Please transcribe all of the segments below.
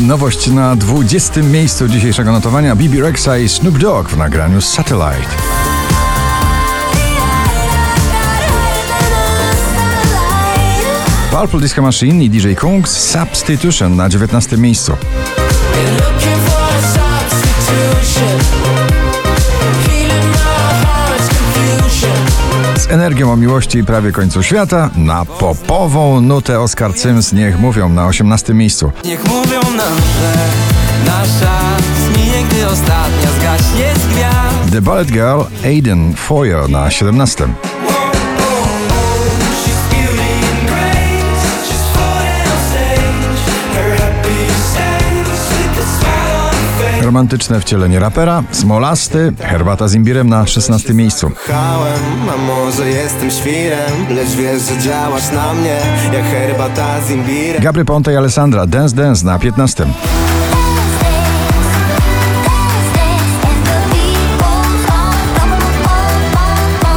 Nowość na 20. miejscu dzisiejszego notowania Bibi Rexa i Snoop Dogg w nagraniu Satellite. Purple Disco Machine i DJ Kungs Substitution na 19. miejscu. Z energią o miłości i prawie końcu świata na popową nutę Oscar Sims niech mówią na 18 miejscu. Niech mówią nam, że nasza zmije, gdy ostatnia zgaśnie z gwiazd. The Ballet Girl Aiden Foyer na 17. Romantyczne wcielenie rapera, Smolasty, herbata z imbirem na 16 miejscu. Może jestem świrem Lecz wiesz, że działasz na mnie Jak herbata z imbirem Gabry Ponte i Alessandra Dance Dance na 15.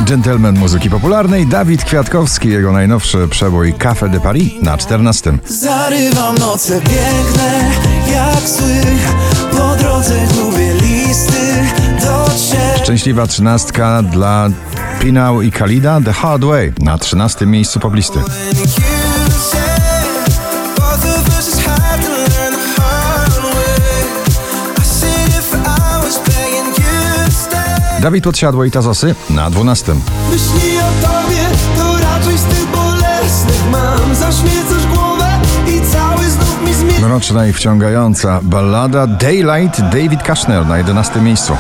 Gentleman muzyki popularnej Dawid Kwiatkowski, jego najnowszy przebój Café de Paris na 14. Zarywam noce piękne, jak Po drodze gubię listy do ciebie Szczęśliwa trzynastka dla Pinał i Kalida The Hard Way na 13 miejscu poblisty. Dawid Podsiadło i Tazosy na 12. Myśli o tobie, Mroczna i wciągająca ballada Daylight David Kushner na 11 miejscu.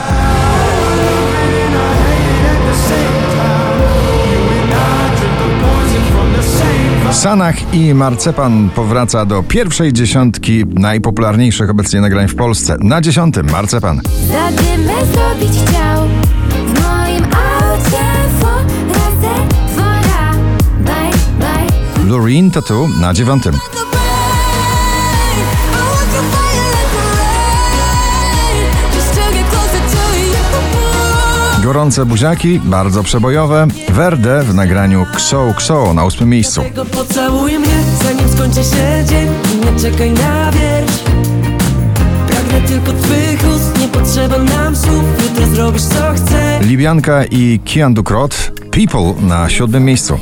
Sanach i Marcepan powraca do pierwszej dziesiątki najpopularniejszych obecnie nagrań w Polsce. Na dziesiątym Marcepan. Zadymę zrobić chciał W moim aucie Tattoo na dziewiątym. Gorące buziaki, bardzo przebojowe. Verde w nagraniu Kso Kso na ósmym miejscu. Pocałuj mnie, zanim skończy się dzień nie czekaj na wieś Pragnę tylko twych ust Nie potrzeba nam słów Jutro zrobisz co chcę Libianka i Kian Dukrot People na siódmym miejscu.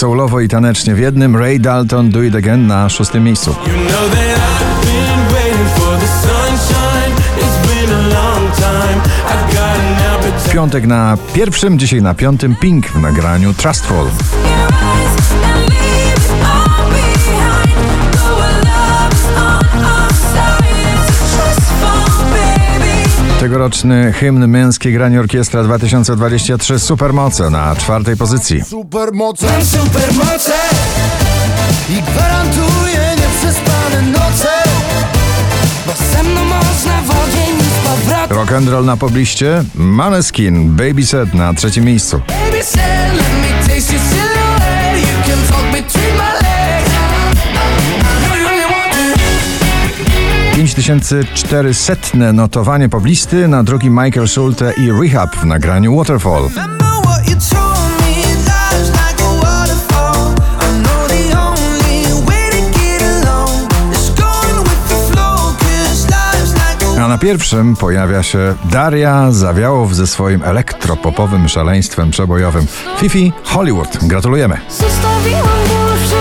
Soulowo i tanecznie w jednym Ray Dalton Do It Again na szóstym miejscu. Piątek na pierwszym, dzisiaj na piątym Pink w nagraniu Trustful. Tegoroczny hymn męskiej granie orkiestra 2023 Supermoce na czwartej pozycji. Supermoce supermoce I gwarantuję nieprzespane noce Bo ze mną można w ogień i z powrotem Rock and roll na pobliście Maneskin Baby Set na trzecim miejscu. Baby said let me taste 5400 notowanie poblisty na drugim Michael Schulte i Rehab w nagraniu Waterfall. A na pierwszym pojawia się Daria Zawiałow ze swoim elektropopowym szaleństwem przebojowym. Fifi Hollywood. Gratulujemy. Zostawiłam go